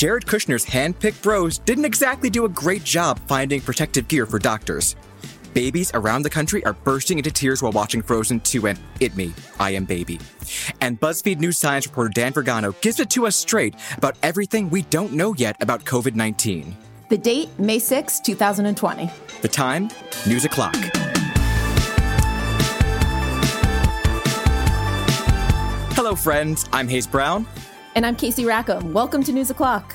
Jared Kushner's hand-picked bros didn't exactly do a great job finding protective gear for doctors. Babies around the country are bursting into tears while watching Frozen 2 and It Me, I Am Baby. And BuzzFeed News Science reporter Dan Vergano gives it to us straight about everything we don't know yet about COVID 19. The date, May 6, 2020. The time, news o'clock. Hello, friends. I'm Hayes Brown. And I'm Casey Rackham. Welcome to News O'Clock.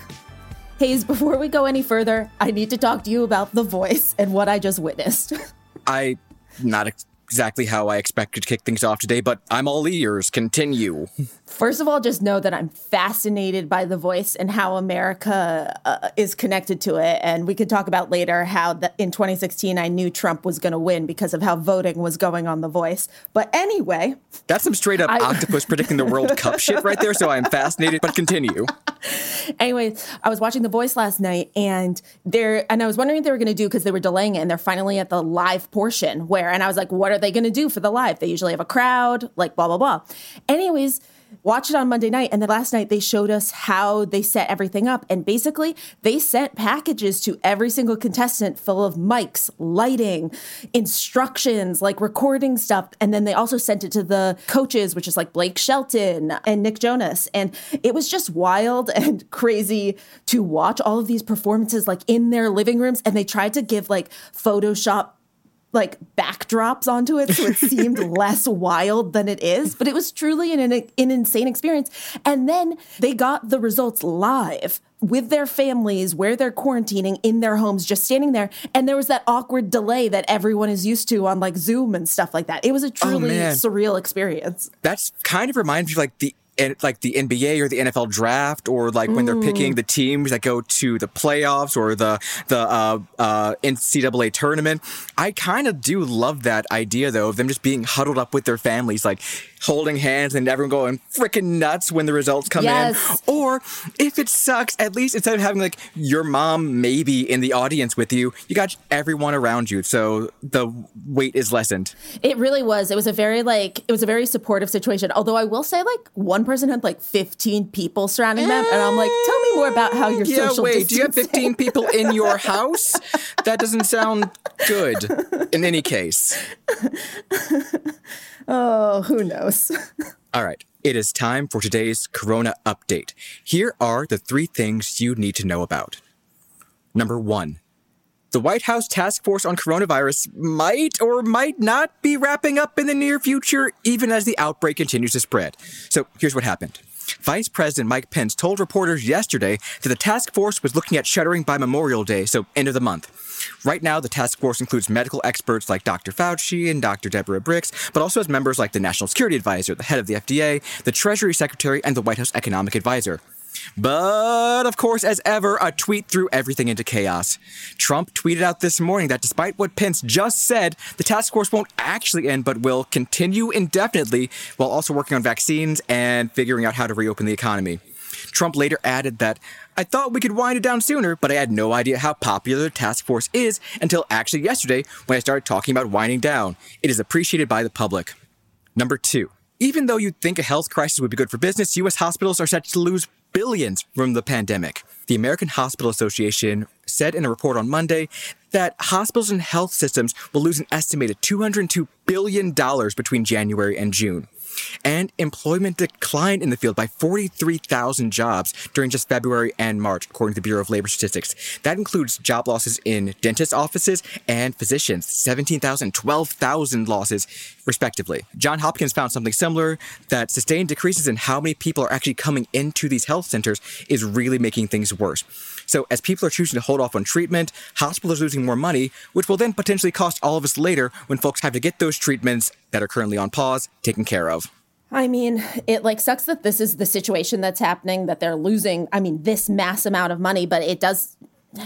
Hayes, before we go any further, I need to talk to you about The Voice and what I just witnessed. I not exactly how I expected to kick things off today, but I'm all ears. Continue. First of all, just know that I'm fascinated by The Voice and how America uh, is connected to it. And we could talk about later how the, in 2016 I knew Trump was going to win because of how voting was going on The Voice. But anyway, that's some straight up I, octopus predicting the World Cup shit right there. So I'm fascinated, but continue. anyway, I was watching The Voice last night, and there, and I was wondering what they were going to do because they were delaying it, and they're finally at the live portion where, and I was like, what are they going to do for the live? They usually have a crowd, like blah blah blah. Anyways watch it on Monday night. And then last night they showed us how they set everything up. And basically, they sent packages to every single contestant full of mics, lighting, instructions, like recording stuff. And then they also sent it to the coaches, which is like Blake Shelton and Nick Jonas. And it was just wild and crazy to watch all of these performances like in their living rooms. And they tried to give like Photoshop like backdrops onto it so it seemed less wild than it is but it was truly an, an, an insane experience. And then they got the results live with their families where they're quarantining in their homes just standing there. And there was that awkward delay that everyone is used to on like zoom and stuff like that. It was a oh, truly oh, surreal experience. That's kind of reminds me of like the like the NBA or the NFL draft, or like when they're picking mm. the teams that go to the playoffs or the the uh, uh, NCAA tournament. I kind of do love that idea though of them just being huddled up with their families, like holding hands and everyone going freaking nuts when the results come yes. in. Or if it sucks, at least instead of having like your mom maybe in the audience with you, you got everyone around you. So the weight is lessened. It really was. It was a very like it was a very supportive situation. Although I will say like one person had like 15 people surrounding them and I'm like, tell me more about how you're yeah, social wait, distancing. do you have 15 people in your house? that doesn't sound good in any case. Oh, who knows? All right. It is time for today's Corona update. Here are the three things you need to know about. Number one, the White House task force on coronavirus might or might not be wrapping up in the near future, even as the outbreak continues to spread. So here's what happened. Vice President Mike Pence told reporters yesterday that the task force was looking at shuttering by Memorial Day, so end of the month. Right now, the task force includes medical experts like Dr. Fauci and Dr. Deborah Birx, but also has members like the National Security Advisor, the head of the FDA, the Treasury Secretary, and the White House Economic Advisor. But of course, as ever, a tweet threw everything into chaos. Trump tweeted out this morning that despite what Pence just said, the task force won't actually end but will continue indefinitely while also working on vaccines and figuring out how to reopen the economy. Trump later added that I thought we could wind it down sooner, but I had no idea how popular the task force is until actually yesterday when I started talking about winding down. It is appreciated by the public. Number two, even though you'd think a health crisis would be good for business, U.S. hospitals are set to lose billions from the pandemic. The American Hospital Association said in a report on Monday that hospitals and health systems will lose an estimated $202 billion between January and June and employment declined in the field by 43,000 jobs during just February and March, according to the Bureau of Labor Statistics. That includes job losses in dentist offices and physicians, 17,000, 12,000 losses, respectively. John Hopkins found something similar that sustained decreases in how many people are actually coming into these health centers is really making things worse. So, as people are choosing to hold off on treatment, hospitals are losing more money, which will then potentially cost all of us later when folks have to get those treatments that are currently on pause taken care of. I mean, it like sucks that this is the situation that's happening, that they're losing, I mean, this mass amount of money, but it does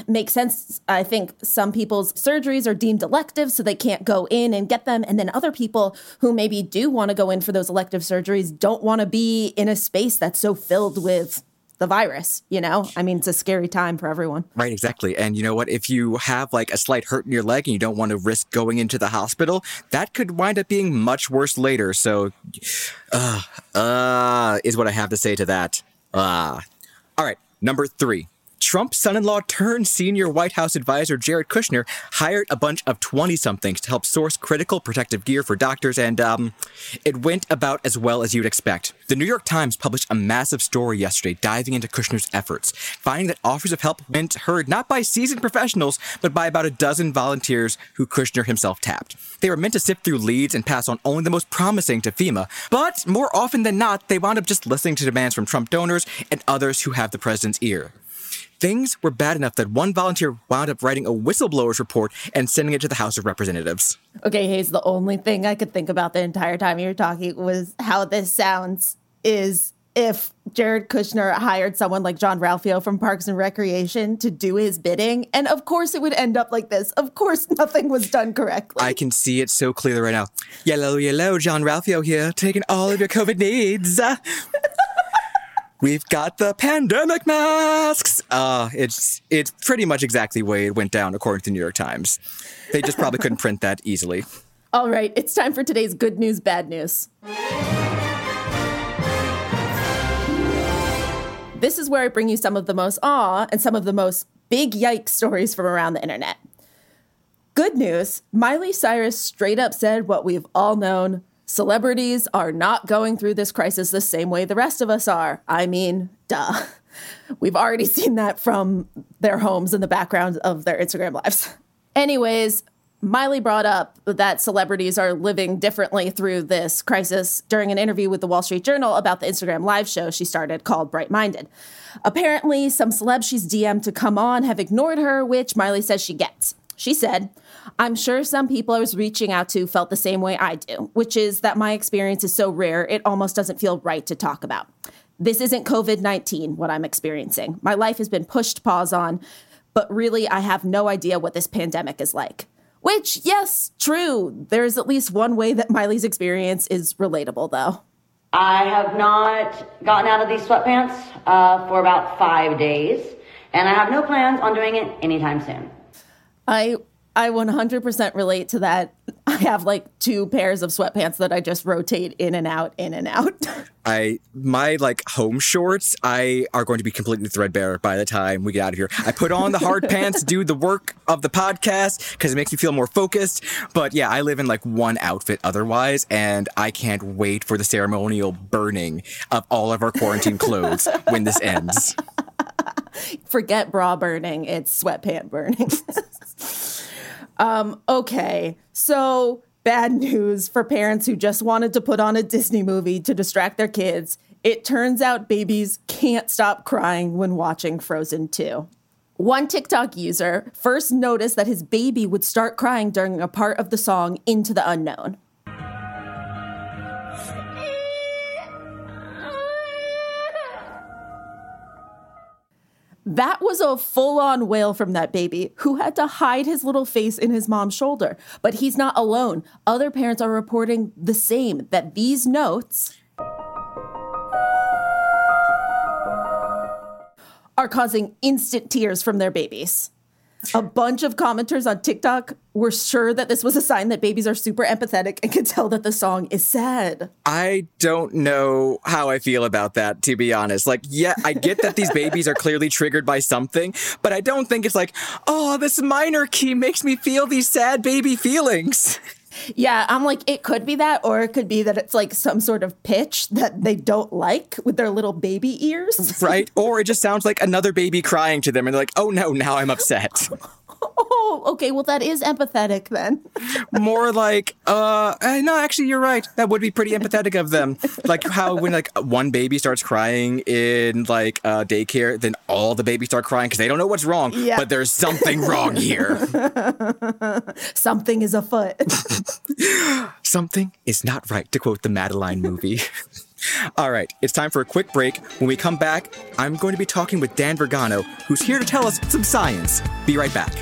make sense. I think some people's surgeries are deemed elective, so they can't go in and get them. And then other people who maybe do want to go in for those elective surgeries don't want to be in a space that's so filled with the virus, you know? I mean, it's a scary time for everyone. Right, exactly. And you know what? If you have like a slight hurt in your leg and you don't want to risk going into the hospital, that could wind up being much worse later. So, uh, uh, is what I have to say to that. Uh, all right. Number three, Trump's son in law turned senior White House advisor Jared Kushner hired a bunch of 20 somethings to help source critical protective gear for doctors, and um, it went about as well as you'd expect. The New York Times published a massive story yesterday diving into Kushner's efforts, finding that offers of help went heard not by seasoned professionals, but by about a dozen volunteers who Kushner himself tapped. They were meant to sift through leads and pass on only the most promising to FEMA, but more often than not, they wound up just listening to demands from Trump donors and others who have the president's ear. Things were bad enough that one volunteer wound up writing a whistleblower's report and sending it to the House of Representatives. Okay, Hayes, the only thing I could think about the entire time you were talking was how this sounds is if Jared Kushner hired someone like Jean-Ralphio from Parks and Recreation to do his bidding. And of course it would end up like this. Of course nothing was done correctly. I can see it so clearly right now. Yellow, yellow, Jean-Ralphio here, taking all of your COVID needs. We've got the pandemic masks. Uh, it's it's pretty much exactly the way it went down, according to the New York Times. They just probably couldn't print that easily. All right, it's time for today's good news, bad news. This is where I bring you some of the most awe and some of the most big yikes stories from around the internet. Good news Miley Cyrus straight up said what we've all known Celebrities are not going through this crisis the same way the rest of us are. I mean, duh. We've already seen that from their homes in the background of their Instagram lives. Anyways, Miley brought up that celebrities are living differently through this crisis during an interview with the Wall Street Journal about the Instagram live show she started called Bright Minded. Apparently, some celebs she's DM'd to come on have ignored her, which Miley says she gets. She said, I'm sure some people I was reaching out to felt the same way I do, which is that my experience is so rare, it almost doesn't feel right to talk about. This isn't COVID 19, what I'm experiencing. My life has been pushed pause on, but really, I have no idea what this pandemic is like. Which, yes, true. There's at least one way that Miley's experience is relatable, though. I have not gotten out of these sweatpants uh, for about five days, and I have no plans on doing it anytime soon. I I 100% relate to that. I have like two pairs of sweatpants that I just rotate in and out, in and out. I my like home shorts I are going to be completely threadbare by the time we get out of here. I put on the hard pants, do the work of the podcast because it makes me feel more focused. But yeah, I live in like one outfit otherwise, and I can't wait for the ceremonial burning of all of our quarantine clothes when this ends. Forget bra burning, it's sweatpant burning. Um, okay, so bad news for parents who just wanted to put on a Disney movie to distract their kids. It turns out babies can't stop crying when watching Frozen 2. One TikTok user first noticed that his baby would start crying during a part of the song Into the Unknown. That was a full on wail from that baby who had to hide his little face in his mom's shoulder. But he's not alone. Other parents are reporting the same that these notes are causing instant tears from their babies. A bunch of commenters on TikTok were sure that this was a sign that babies are super empathetic and could tell that the song is sad. I don't know how I feel about that, to be honest. Like, yeah, I get that these babies are clearly triggered by something, but I don't think it's like, oh, this minor key makes me feel these sad baby feelings. Yeah, I'm like, it could be that, or it could be that it's like some sort of pitch that they don't like with their little baby ears. Right? Or it just sounds like another baby crying to them, and they're like, oh no, now I'm upset. oh, okay. Well, that is empathetic then. More like, uh, eh, no, actually, you're right. That would be pretty empathetic of them. Like how when like one baby starts crying in like uh, daycare, then all the babies start crying because they don't know what's wrong. Yeah. But there's something wrong here. Something is afoot. something is not right, to quote the Madeline movie. All right, it's time for a quick break. When we come back, I'm going to be talking with Dan Vergano, who's here to tell us some science. Be right back.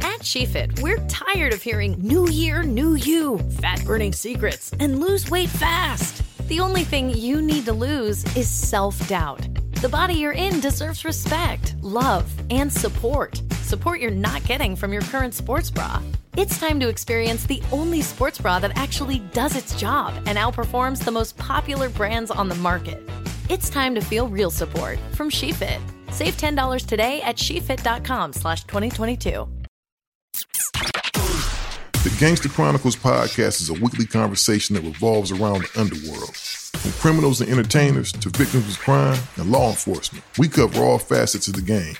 At SheFit, we're tired of hearing new year, new you, fat burning secrets, and lose weight fast. The only thing you need to lose is self doubt. The body you're in deserves respect, love, and support. Support you're not getting from your current sports bra. It's time to experience the only sports bra that actually does its job and outperforms the most popular brands on the market. It's time to feel real support from SheFit. Save $10 today at shefit.com slash 2022. The Gangster Chronicles podcast is a weekly conversation that revolves around the underworld. From criminals and entertainers to victims of crime and law enforcement, we cover all facets of the game.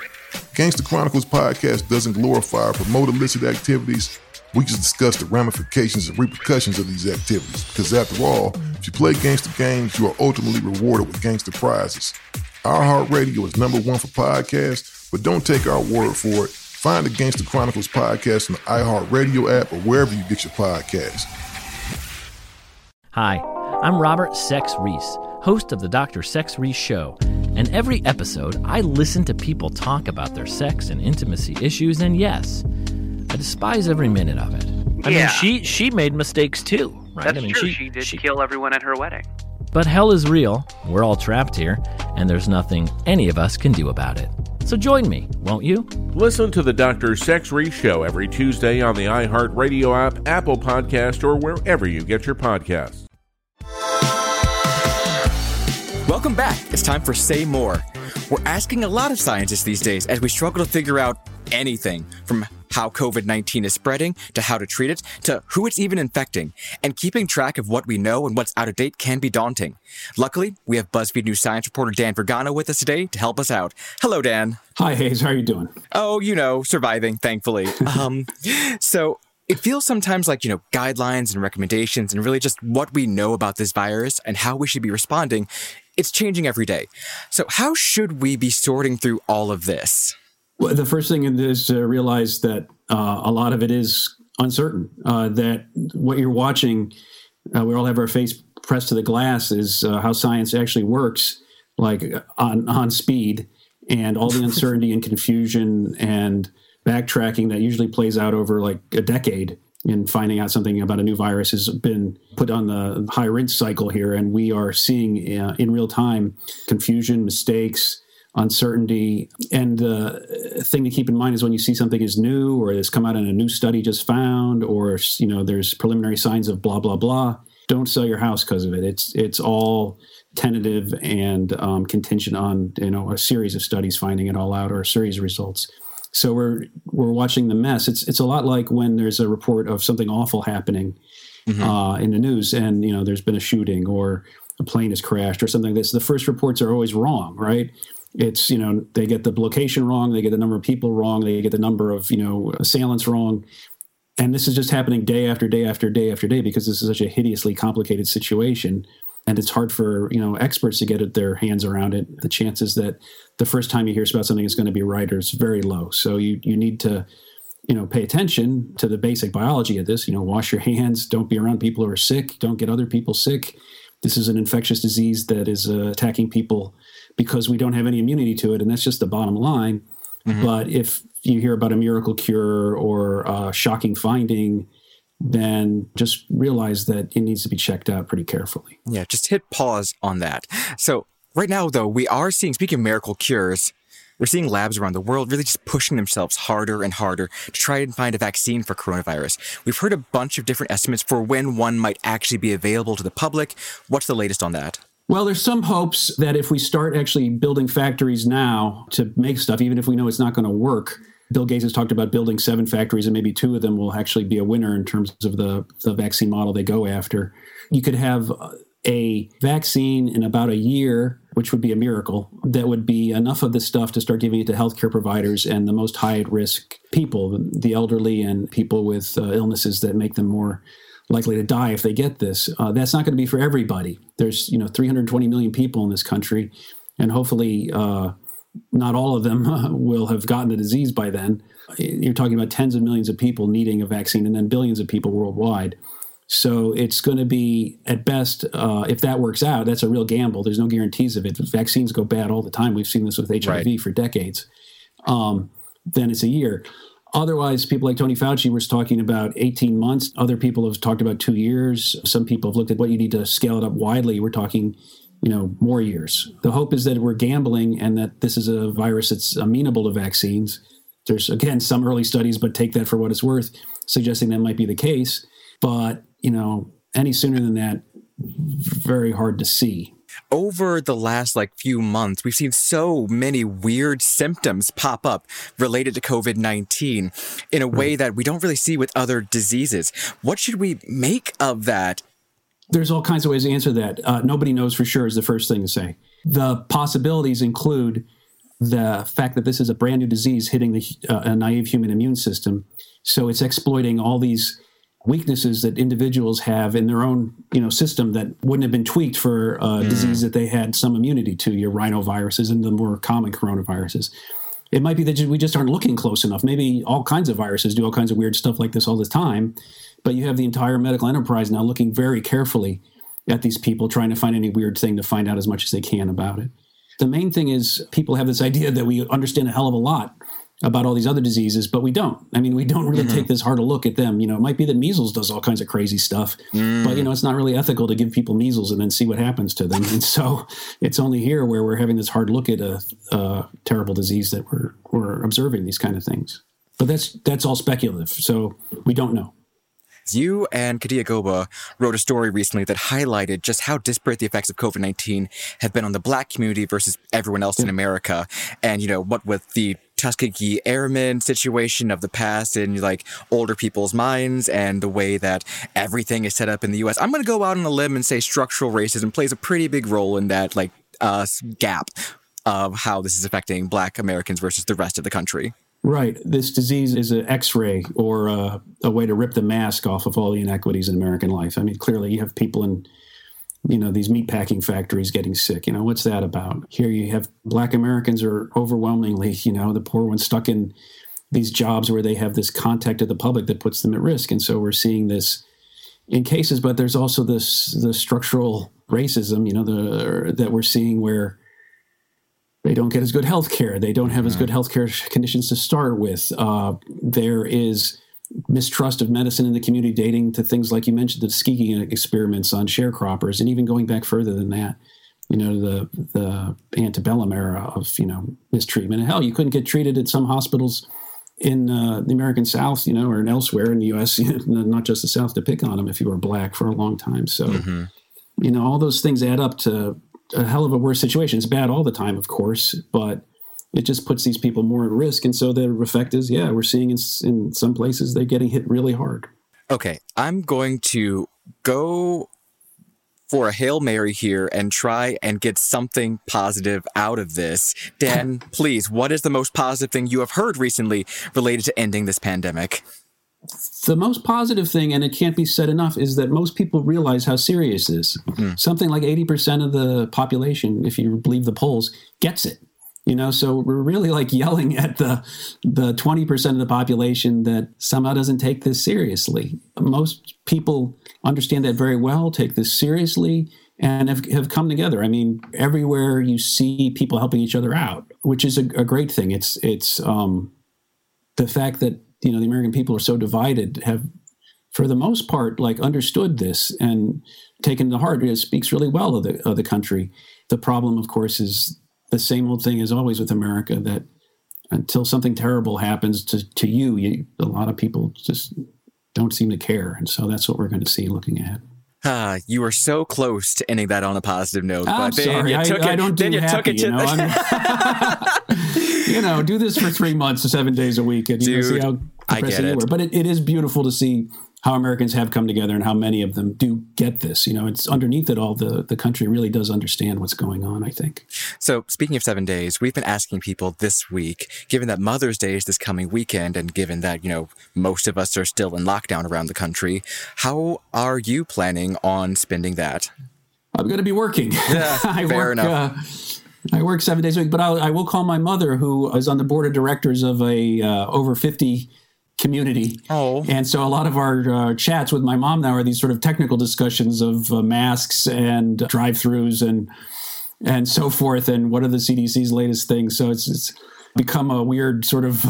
Gangster Chronicles podcast doesn't glorify or promote illicit activities we just discuss the ramifications and repercussions of these activities because, after all, if you play gangster games, you are ultimately rewarded with gangster prizes. iHeart Radio is number one for podcasts, but don't take our word for it. Find the Gangster Chronicles podcast on the iHeartRadio app or wherever you get your podcasts. Hi, I'm Robert Sex Reese, host of the Dr. Sex Reese Show. And every episode, I listen to people talk about their sex and intimacy issues, and yes, I despise every minute of it. I Yeah. mean, she she made mistakes too, right? That's I mean, true. She, did kill everyone at her wedding. But hell is real. We're all trapped here, and there's nothing any of us can do about it. So join me, won't you? Listen to the Dr. Sex Reese Show every Tuesday on the iHeartRadio app, Apple Podcast, or wherever you get your podcasts. Welcome back. It's time for Say More. We're asking a lot of scientists these days as we struggle to figure out anything from how COVID 19 is spreading to how to treat it to who it's even infecting. And keeping track of what we know and what's out of date can be daunting. Luckily, we have BuzzFeed News science reporter Dan Vergano with us today to help us out. Hello, Dan. Hi, Hayes. How are you doing? Oh, you know, surviving, thankfully. um, so it feels sometimes like, you know, guidelines and recommendations and really just what we know about this virus and how we should be responding. It's changing every day. So, how should we be sorting through all of this? Well, the first thing is to realize that uh, a lot of it is uncertain. Uh, that what you're watching, uh, we all have our face pressed to the glass, is uh, how science actually works, like on on speed, and all the uncertainty and confusion and backtracking that usually plays out over like a decade. In finding out something about a new virus has been put on the high rinse cycle here, and we are seeing uh, in real time confusion, mistakes, uncertainty. And the thing to keep in mind is when you see something is new or has come out in a new study just found, or you know there's preliminary signs of blah blah blah. Don't sell your house because of it. It's it's all tentative and um, contingent on you know a series of studies finding it all out or a series of results. So we're we're watching the mess. It's it's a lot like when there's a report of something awful happening uh, in the news, and you know there's been a shooting or a plane has crashed or something like this. The first reports are always wrong, right? It's you know they get the location wrong, they get the number of people wrong, they get the number of you know assailants wrong, and this is just happening day after day after day after day because this is such a hideously complicated situation and it's hard for you know experts to get their hands around it. The chances that the first time you hear about something is going to be right is very low. So you you need to you know pay attention to the basic biology of this. You know wash your hands don't be around people who are sick don't get other people sick. This is an infectious disease that is uh, attacking people because we don't have any immunity to it and that's just the bottom line. But if you hear about a miracle cure or a shocking finding then just realize that it needs to be checked out pretty carefully Yeah, just hit pause on that. So, right now, though, we are seeing, speaking of miracle cures, we're seeing labs around the world really just pushing themselves harder and harder to try and find a vaccine for coronavirus. We've heard a bunch of different estimates for when one might actually be available to the public. What's the latest on that? Well, there's some hopes that if we start actually building factories now to make stuff, even if we know it's not going to work, Bill Gates has talked about building seven factories, and maybe two of them will actually be a winner in terms of the, the vaccine model they go after. You could have a vaccine in about a year, which would be a miracle, that would be enough of this stuff to start giving it to healthcare providers and the most high at risk people, the elderly and people with uh, illnesses that make them more likely to die if they get this. Uh, that's not going to be for everybody. There's you know 320 million people in this country, and hopefully uh, not all of them will have gotten the disease by then. You're talking about tens of millions of people needing a vaccine, and then billions of people worldwide. So it's going to be at best, uh, if that works out, that's a real gamble. There's no guarantees of it. Vaccines go bad all the time. We've seen this with HIV Right. for decades. Um, then it's a year. Otherwise, people like Tony Fauci was talking about 18 months. Other people have talked about two years. Some people have looked at what you need to scale it up widely. We're talking, you know, more years. The hope is that we're gambling and that this is a virus that's amenable to vaccines. There's again some early studies, but take that for what it's worth. suggesting that might be the case. But, you know, any sooner than that, very hard to see over the last like few months, we've seen so many weird symptoms pop up related to COVID 19 in a way that we don't really see with other diseases. What should we make of that? There's all kinds of ways to answer that. Uh, nobody knows for sure, is the first thing to say. The possibilities include the fact that this is a brand new disease hitting the uh, a naive human immune system. So it's exploiting all these weaknesses that individuals have in their own you know system that wouldn't have been tweaked for a mm. disease that they had some immunity to your rhinoviruses and the more common coronaviruses it might be that we just aren't looking close enough. Maybe all kinds of viruses do all kinds of weird stuff like this all the time but you have the entire medical enterprise now looking very carefully at these people trying to find any weird thing to find out as much as they can about it. The main thing is people have this idea that we understand a hell of a lot about all these other diseases, but we don't. I mean, we don't really mm-hmm. take this hard a look at them. You know, it might be that measles does all kinds of crazy stuff, mm. but you know, it's not really ethical to give people measles and then see what happens to them. and so, it's only here where we're having this hard look at a, a terrible disease that we're we're observing these kind of things. But that's that's all speculative, so we don't know. You and Kadia Goba wrote a story recently that highlighted just how disparate the effects of COVID 19 have been on the black community versus everyone else in America. And, you know, what with the Tuskegee Airmen situation of the past in like older people's minds and the way that everything is set up in the US. I'm going to go out on a limb and say structural racism plays a pretty big role in that like uh, gap of how this is affecting black Americans versus the rest of the country. Right. This disease is an x ray or a, a, way to rip the mask off of all the inequities in American life. I mean, clearly you have people in, you know, these meatpacking factories getting sick. You know, what's that about? Here you have black Americans are overwhelmingly, you know, the poor ones stuck in these jobs where they have this contact to the public that puts them at risk. And so we're seeing this in cases, but there's also this the structural racism, you know, the that we're seeing where they don't get as good health care. They don't have as good health care conditions to start with. Uh, there is mistrust of medicine in the community dating to things like you mentioned the Tuskegee experiments on sharecroppers and even going back further than that you know the the antebellum era of you know mistreatment and hell you couldn't get treated at some hospitals in uh, the American South you know or elsewhere in the U.S. not just the South to pick on them if you were black for a long time so mm-hmm. you know all those things add up to a hell of a worse situation. It's bad all the time, of course, but it just puts these people more at risk. And so the effect is, yeah, we're seeing in, in some places they're getting hit really hard. Okay, I'm going to go for a Hail Mary here and try and get something positive out of this. Dan, please, what is the most positive thing you have heard recently related to ending this pandemic? the most positive thing, and it can't be said enough, is that most people realize how serious this. Mm-hmm. Something like 80% of the population, if you believe the polls, gets it. You know, so we're really like yelling at the the 20% of the population that somehow doesn't take this seriously. Most people understand that very well, take this seriously, and have, have come together. I mean, everywhere you see people helping each other out, which is a, a great thing. It's it's um, the fact that you know the American people are so divided have for the most part like understood this and taken to heart it speaks really well of the of the country the problem of course is the same old thing as always with America that until something terrible happens to, to you, you a lot of people just don't seem to care and so that's what we're going to see looking ahead Ah, you were so close to ending that on a positive note, I'm but sorry. you took I, it. I don't do then you happy, took it to you know? you know, do this for three months, seven days a week, and you Dude, know, see how I get you it. were. But it, it is beautiful to see how Americans have come together and how many of them do get this. You know, it's underneath it all, the, the country really does understand what's going on, I think. So, speaking of seven days, we've been asking people this week, given that Mother's Day is this coming weekend, and given that, you know, most of us are still in lockdown around the country, how are you planning on spending that? I'm going to be working. Yeah, I fair work, enough. Uh, I work seven days a week, but I'll, I will call my mother, who is on the board of directors of a uh, over 50 community. Oh. And so a lot of our uh, chats with my mom now are these sort of technical discussions of uh, masks and drive-throughs and and so forth and what are the CDC's latest things. So it's, it's become a weird sort of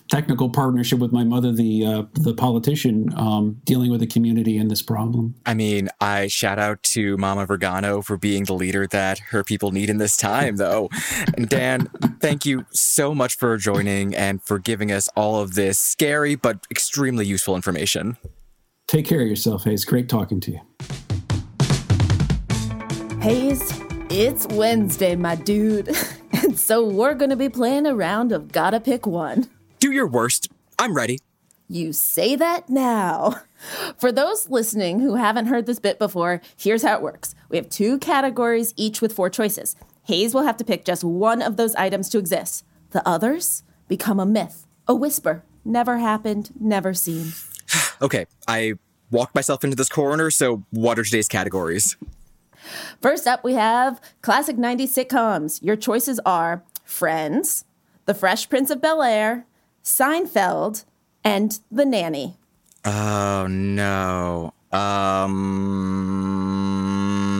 technical partnership with my mother, the uh, the politician, um, dealing with the community and this problem. I mean, I shout out to Mama Vergano for being the leader that her people need in this time, though. and Dan, thank you so much for joining and for giving us all of this scary but extremely useful information. Take care of yourself, Hayes. Great talking to you. Hayes, it's Wednesday, my dude. and so we're going to be playing a round of Gotta Pick One. Do your worst. I'm ready. You say that now. For those listening who haven't heard this bit before, here's how it works we have two categories, each with four choices. Hayes will have to pick just one of those items to exist. The others become a myth, a whisper, never happened, never seen. okay, I walked myself into this corner, so what are today's categories? First up, we have classic 90s sitcoms. Your choices are Friends, The Fresh Prince of Bel Air, Seinfeld, and The Nanny. Oh, no. Um,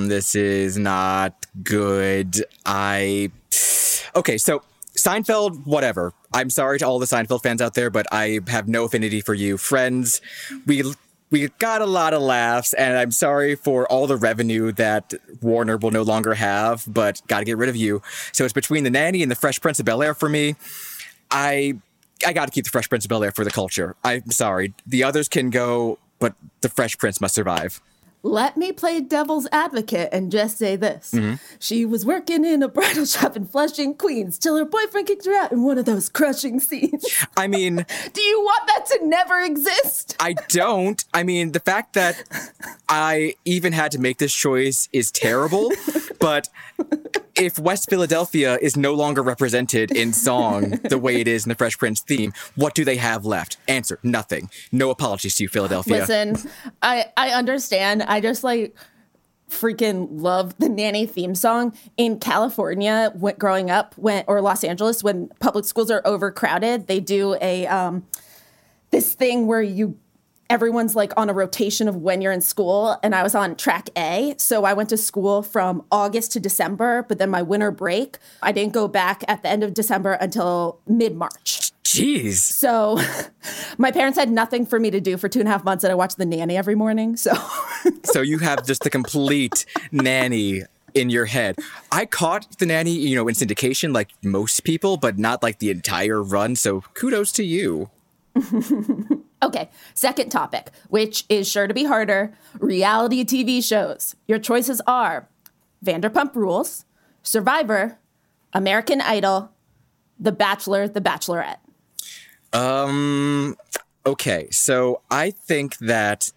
this is not good. I. Okay, so Seinfeld, whatever. I'm sorry to all the Seinfeld fans out there, but I have no affinity for you. Friends, we we got a lot of laughs, and I'm sorry for all the revenue that Warner will no longer have, but got to get rid of you. So it's between the nanny and the Fresh Prince of Bel Air for me. I I got to keep the Fresh Prince of Bel Air for the culture. I'm sorry. The others can go, but the Fresh Prince must survive. Let me play devil's advocate and just say this. Mm-hmm. She was working in a bridal shop in Flushing, Queens, till her boyfriend kicked her out in one of those crushing scenes. I mean, do you want that to never exist? I don't. I mean, the fact that I even had to make this choice is terrible, but if West Philadelphia is no longer represented in song the way it is in the Fresh Prince theme, what do they have left? Answer: nothing. No apologies to you, Philadelphia. Listen, I I understand. I just like freaking love the nanny theme song in California. When, growing up, when or Los Angeles, when public schools are overcrowded, they do a um, this thing where you everyone's like on a rotation of when you're in school and I was on track A. So I went to school from August to December, but then my winter break, I didn't go back at the end of December until mid March. Jeez. So my parents had nothing for me to do for two and a half months and I watched the nanny every morning. So So you have just the complete nanny in your head. I caught the nanny, you know, in syndication like most people, but not like the entire run. So kudos to you. Okay, second topic, which is sure to be harder reality TV shows. Your choices are Vanderpump Rules, Survivor, American Idol, The Bachelor, The Bachelorette. Um, okay, so I think that,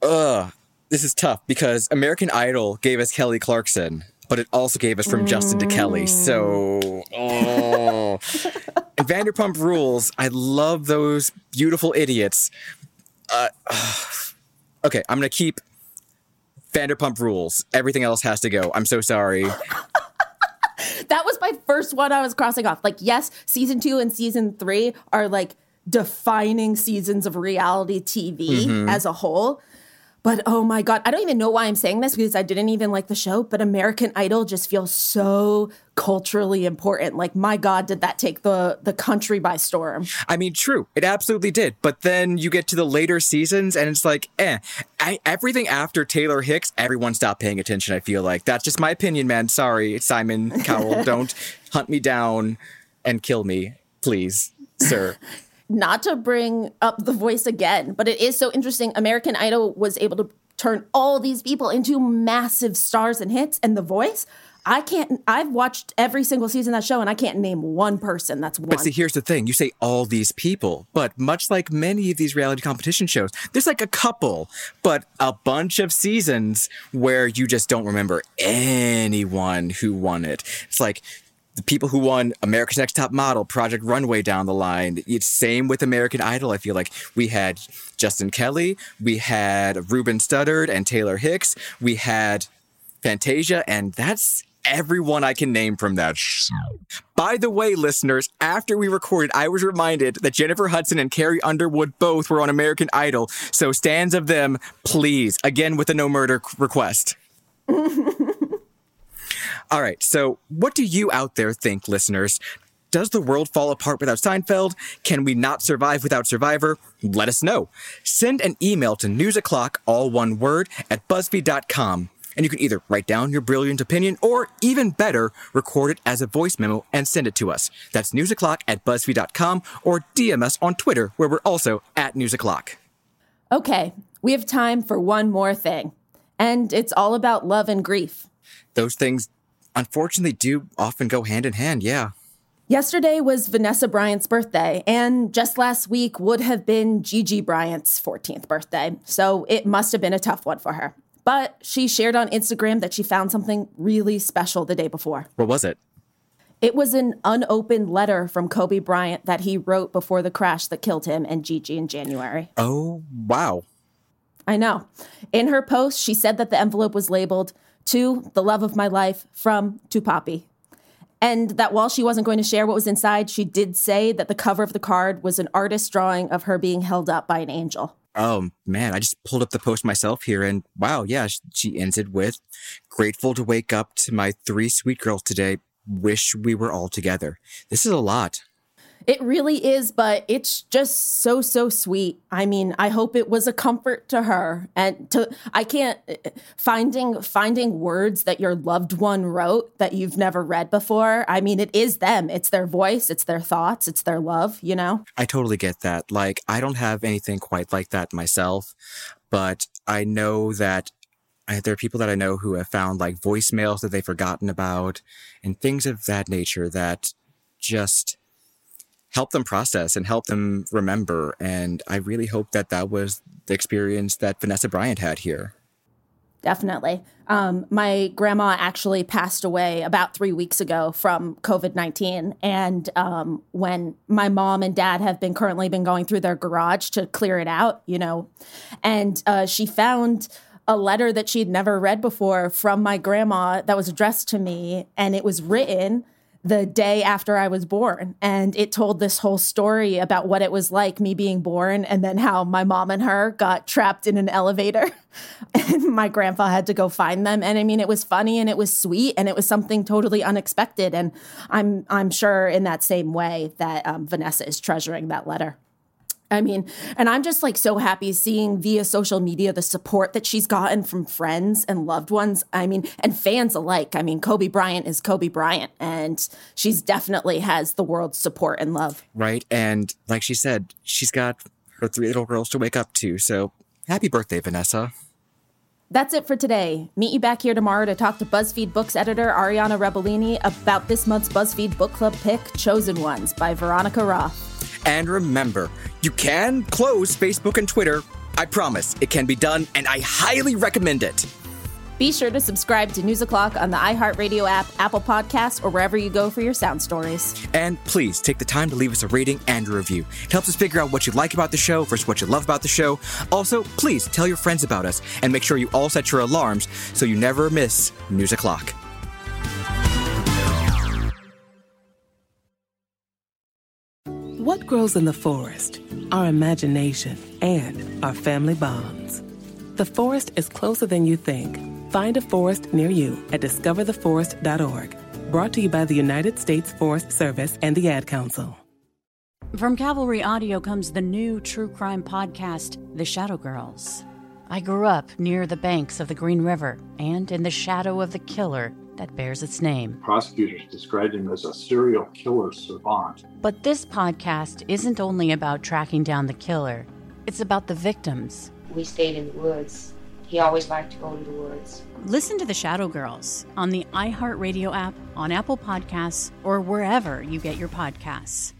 uh, this is tough because American Idol gave us Kelly Clarkson, but it also gave us from mm. Justin to Kelly. So, oh. and Vanderpump Rules, I love those beautiful idiots. Uh, okay, I'm gonna keep Vanderpump Rules. Everything else has to go. I'm so sorry. that was my first one I was crossing off. Like, yes, season two and season three are like defining seasons of reality TV mm-hmm. as a whole. But oh my God, I don't even know why I'm saying this because I didn't even like the show, but American Idol just feels so culturally important. Like, my God, did that take the, the country by storm? I mean, true. It absolutely did. But then you get to the later seasons and it's like, eh. I, everything after Taylor Hicks, everyone stopped paying attention, I feel like. That's just my opinion, man. Sorry, Simon Cowell. don't hunt me down and kill me, please, sir not to bring up the voice again, but it is so interesting. American Idol was able to turn all these people into massive stars and hits, and the voice. I can't. I've watched every single season of that show, and I can't name one person. That's one. But see, here's the thing: you say all these people, but much like many of these reality competition shows, there's like a couple, but a bunch of seasons where you just don't remember anyone who won it. It's like the people who won America's Next Top Model, Project Runway down the line. It's same with American Idol. I feel like we had Justin Kelly, we had Ruben Studdard and Taylor Hicks, we had Fantasia, and that's everyone I can name from that show. By the way, listeners, after we recorded, I was reminded that Jennifer Hudson and Carrie Underwood both were on American Idol. So stands of them, please. Again with a no murder request. All right, so what do you out there think, listeners? Does the world fall apart without Seinfeld? Can we not survive without Survivor? Let us know. Send an email to news o'clock, all one word, at buzzfeed.com. And you can either write down your brilliant opinion or, even better, record it as a voice memo and send it to us. That's news o'clock at buzzfeed.com or DM us on Twitter, where we're also at newsoclock. Okay, we have time for one more thing. And it's all about love and grief. Those things, unfortunately, do often go hand in hand, yeah. Yesterday was Vanessa Bryant's birthday, and just last week would have been Gigi Bryant's 14th birthday. So it must have been a tough one for her. But she shared on Instagram that she found something really special the day before. What was it? It was an unopened letter from Kobe Bryant that he wrote before the crash that killed him and Gigi in January. Oh, wow. I know. In her post, she said that the envelope was labeled to the love of my life from to Poppy. And that while she wasn't going to share what was inside, she did say that the cover of the card was an artist's drawing of her being held up by an angel. Oh man, I just pulled up the post myself here and wow, yeah, she ended with grateful to wake up to my three sweet girls today. Wish we were all together. This is a lot. It really is, but it's just so so sweet. I mean, I hope it was a comfort to her and to I can't eh, eh, finding finding words that your loved one wrote that you've never read before. I mean, it is them. It's their voice, it's their thoughts, it's their love, you know. I totally get that. Like I don't have anything quite like that myself, but I know that there are people that I know who have found like voicemails that they've forgotten about and things of that nature that just help them process and help them remember. And I really hope that that was the experience that Vanessa Bryant had here. Definitely. Um, my grandma actually passed away about three weeks ago from COVID nineteen, and um, when my mom and dad have been currently been going through their garage to clear it out, you know, and uh, she found a letter that she had never read before from my grandma that was addressed to me, and it was written the day after I was born. And it told this whole story about what it was like me being born and then how my mom and her got trapped in an elevator and my grandpa had to go find them. And I mean, it was funny and it was sweet and it was something totally unexpected. And I'm, I'm sure in that same way that um, Vanessa is treasuring that letter. I mean, and I'm just like so happy seeing via social media the support that she's gotten from friends and loved ones. I mean, and fans alike. I mean, Kobe Bryant is Kobe Bryant, and she's definitely has the world's support and love. Right. And like she said, she's got her three little girls to wake up to. So happy birthday, Vanessa. That's it for today. Meet you back here tomorrow to talk to BuzzFeed Books editor Arianna Rebolini about this month's BuzzFeed Book Club pick, Chosen Ones by Veronica Roth. And remember, you can close Facebook and Twitter. I promise it can be done, and I highly recommend it. Be sure to subscribe to News O'Clock on the iHeartRadio app, Apple Podcasts, or wherever you go for your sound stories. And please take the time to leave us a rating and a review. It helps us figure out what you like about the show versus what you love about the show. Also, please tell your friends about us and make sure you all set your alarms so you never miss News O'Clock. Grows in the forest? Our imagination and our family bonds. The forest is closer than you think. Find a forest near you at discovertheforest.org. Brought to you by the United States Forest Service and the Ad Council. From Cavalry Audio comes the new true crime podcast, The Shadow Girls. I grew up near the banks of the Green River and in the shadow of the killer that bears its name. Prosecutors described him as a serial killer savant. But this podcast isn't only about tracking down the killer, it's about the victims. We stayed in the woods. He always liked to go to the woods. Listen to The Shadow Girls on the iHeartRadio app, on Apple Podcasts, or wherever you get your podcasts.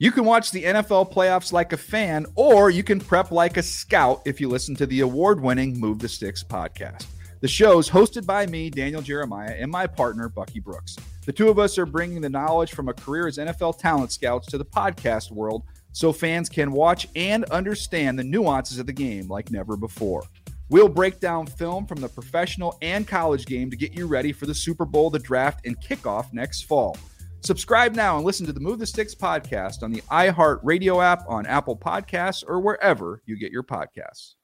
You can watch the NFL playoffs like a fan, or you can prep like a scout if you listen to the award winning Move the Sticks podcast. The show is hosted by me, Daniel Jeremiah, and my partner, Bucky Brooks. The two of us are bringing the knowledge from a career as NFL talent scouts to the podcast world so fans can watch and understand the nuances of the game like never before. We'll break down film from the professional and college game to get you ready for the Super Bowl, the draft, and kickoff next fall. Subscribe now and listen to the Move the Sticks podcast on the iHeart Radio app, on Apple Podcasts, or wherever you get your podcasts.